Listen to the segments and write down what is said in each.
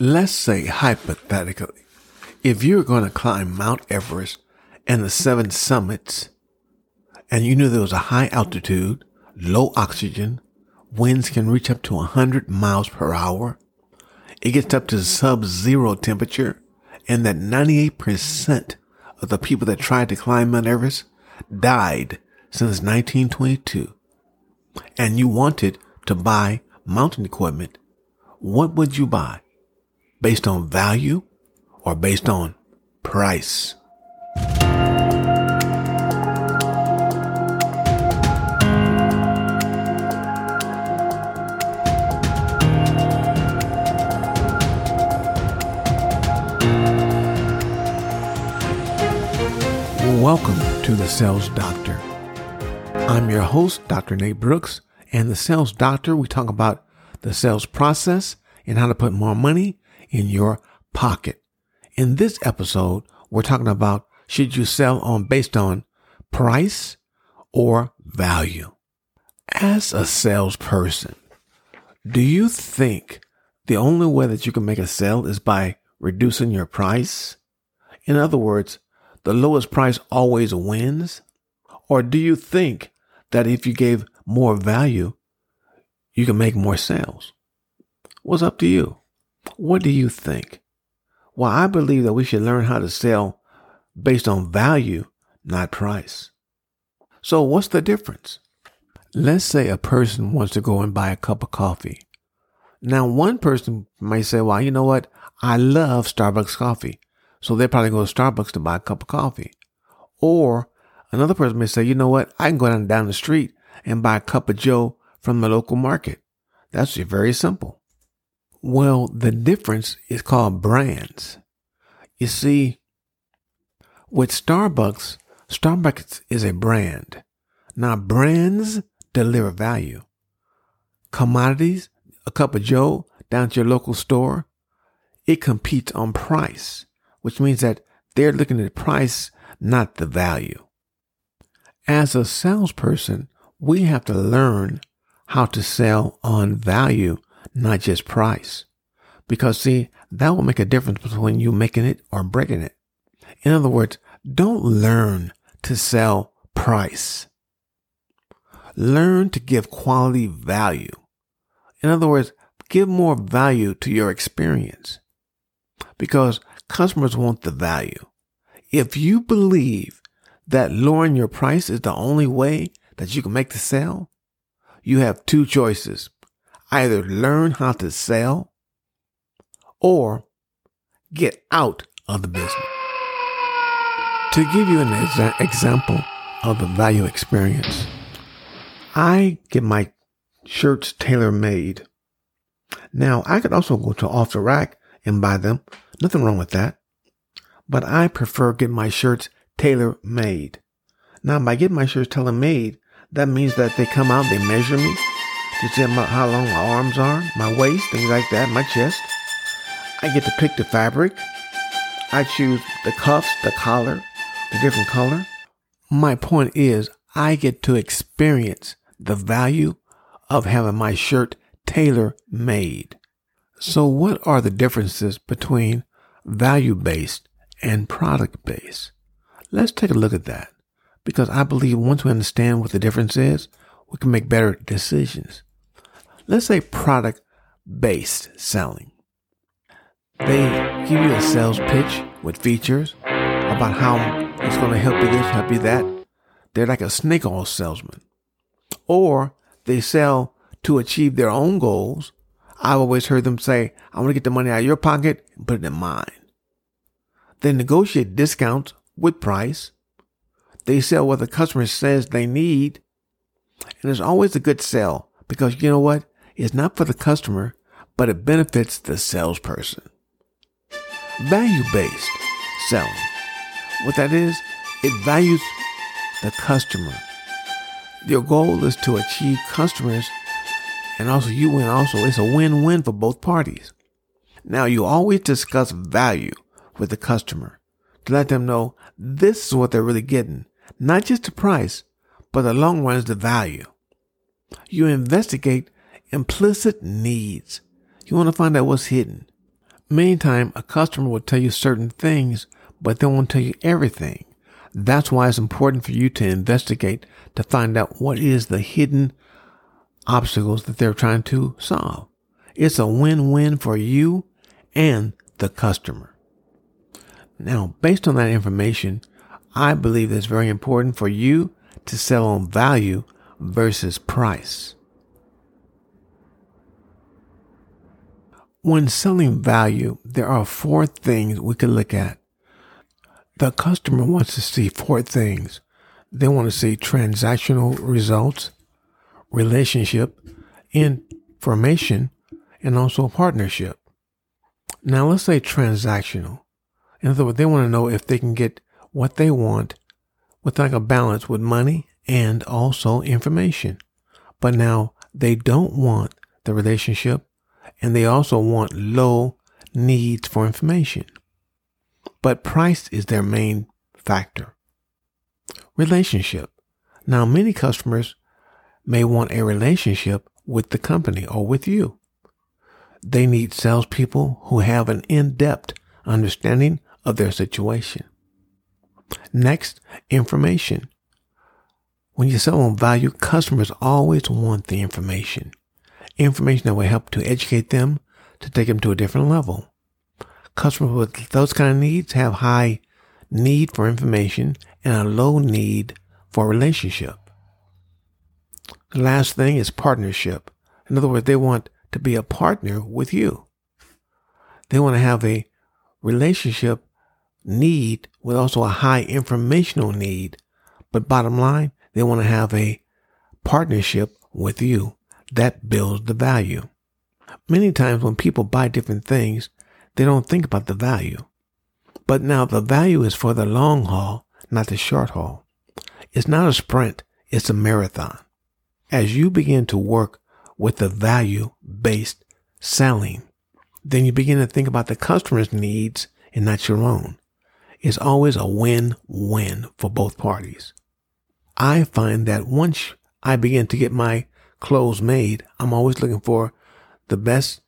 Let's say hypothetically, if you're going to climb Mount Everest and the seven summits, and you knew there was a high altitude, low oxygen, winds can reach up to 100 miles per hour, it gets up to sub zero temperature, and that 98% of the people that tried to climb Mount Everest died since 1922, and you wanted to buy mountain equipment, what would you buy? Based on value or based on price? Welcome to the Sales Doctor. I'm your host, Dr. Nate Brooks, and the Sales Doctor, we talk about the sales process and how to put more money in your pocket. In this episode, we're talking about should you sell on based on price or value? As a salesperson, do you think the only way that you can make a sale is by reducing your price? In other words, the lowest price always wins? Or do you think that if you gave more value, you can make more sales? What's up to you? What do you think? Well, I believe that we should learn how to sell based on value, not price. So what's the difference? Let's say a person wants to go and buy a cup of coffee. Now, one person might say, well, you know what? I love Starbucks coffee. So they probably go to Starbucks to buy a cup of coffee. Or another person may say, you know what? I can go down, down the street and buy a cup of Joe from the local market. That's very simple. Well, the difference is called brands. You see, with Starbucks, Starbucks is a brand. Now, brands deliver value. Commodities, a cup of Joe down to your local store, it competes on price which means that they're looking at price, not the value. As a salesperson, we have to learn how to sell on value, not just price. Because see, that will make a difference between you making it or breaking it. In other words, don't learn to sell price. Learn to give quality value. In other words, give more value to your experience. Because Customers want the value. If you believe that lowering your price is the only way that you can make the sale, you have two choices. Either learn how to sell or get out of the business. To give you an exa- example of the value experience, I get my shirts tailor made. Now, I could also go to off the rack and buy them Nothing wrong with that. But I prefer getting my shirts tailor made. Now, by getting my shirts tailor made, that means that they come out, they measure me to see how long my arms are, my waist, things like that, my chest. I get to pick the fabric. I choose the cuffs, the collar, the different color. My point is, I get to experience the value of having my shirt tailor made. So, what are the differences between value based and product based. Let's take a look at that because I believe once we understand what the difference is, we can make better decisions. Let's say product based selling. They give you a sales pitch with features about how it's going to help you this, help you that. They're like a snake oil salesman. Or they sell to achieve their own goals. I've always heard them say, I want to get the money out of your pocket and put it in mine. They negotiate discounts with price. They sell what the customer says they need. And it's always a good sell because you know what? It's not for the customer, but it benefits the salesperson. Value based selling. What that is, it values the customer. Your goal is to achieve customers and also you win also. It's a win-win for both parties. Now you always discuss value with the customer to let them know this is what they're really getting. Not just the price, but the long run is the value. You investigate implicit needs. You want to find out what's hidden. Many times a customer will tell you certain things, but they won't tell you everything. That's why it's important for you to investigate to find out what is the hidden obstacles that they're trying to solve. It's a win-win for you and the customer. Now, based on that information, I believe it's very important for you to sell on value versus price. When selling value, there are four things we can look at. The customer wants to see four things. They want to see transactional results, relationship, information, and also partnership. Now let's say transactional. In other words, they want to know if they can get what they want with like a balance with money and also information. But now they don't want the relationship and they also want low needs for information. But price is their main factor. Relationship. Now many customers may want a relationship with the company or with you. They need salespeople who have an in-depth understanding of their situation. Next, information. When you sell on value, customers always want the information. Information that will help to educate them to take them to a different level. Customers with those kind of needs have high need for information and a low need for relationship. The last thing is partnership. In other words, they want to be a partner with you. They want to have a relationship need with also a high informational need. But bottom line, they want to have a partnership with you that builds the value. Many times when people buy different things, they don't think about the value. But now the value is for the long haul, not the short haul. It's not a sprint, it's a marathon. As you begin to work with the value based selling, then you begin to think about the customer's needs and not your own. It's always a win-win for both parties. I find that once I begin to get my clothes made, I'm always looking for the best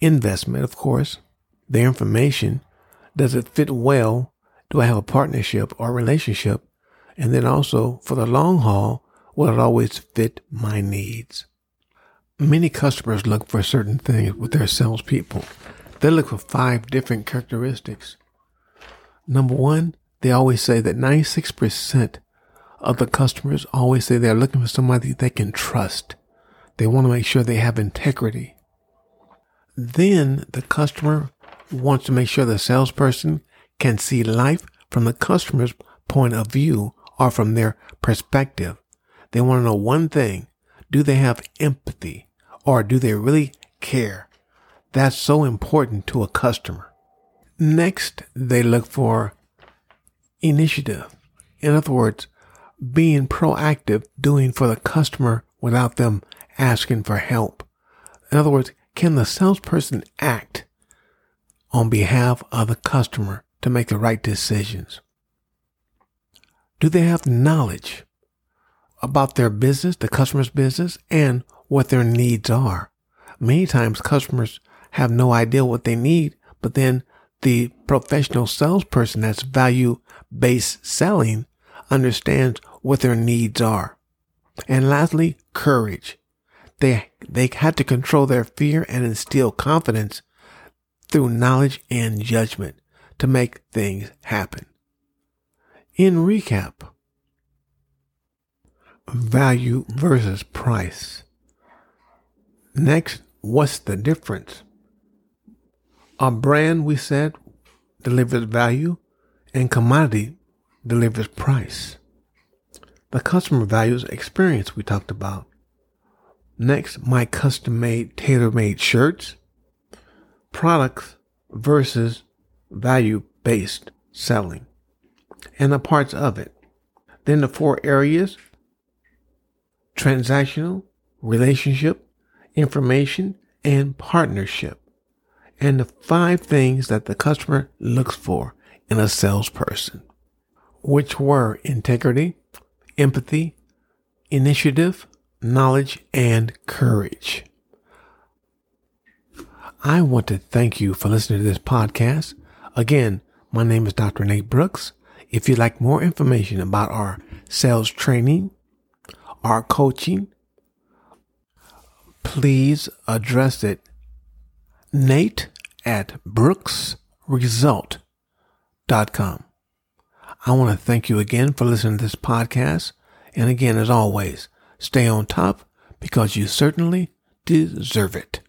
investment, of course, their information. Does it fit well? Do I have a partnership or relationship? And then also for the long haul, will it always fit my needs? Many customers look for certain things with their salespeople. They look for five different characteristics. Number one, they always say that 96% of the customers always say they're looking for somebody they can trust. They want to make sure they have integrity. Then the customer wants to make sure the salesperson can see life from the customer's point of view or from their perspective. They want to know one thing. Do they have empathy? or do they really care? That's so important to a customer. Next, they look for initiative. In other words, being proactive, doing for the customer without them asking for help. In other words, can the salesperson act on behalf of the customer to make the right decisions? Do they have knowledge about their business, the customer's business, and what their needs are. Many times customers have no idea what they need, but then the professional salesperson that's value based selling understands what their needs are. And lastly, courage. They, they had to control their fear and instill confidence through knowledge and judgment to make things happen. In recap, value versus price. Next, what's the difference? A brand, we said, delivers value and commodity delivers price. The customer values experience we talked about. Next, my custom made, tailor made shirts, products versus value based selling, and the parts of it. Then the four areas transactional, relationship, information, and partnership. And the five things that the customer looks for in a salesperson, which were integrity, empathy, initiative, knowledge, and courage. I want to thank you for listening to this podcast. Again, my name is Dr. Nate Brooks. If you'd like more information about our sales training, our coaching, please address it nate at brooksresult.com. I want to thank you again for listening to this podcast. And again, as always, stay on top because you certainly deserve it.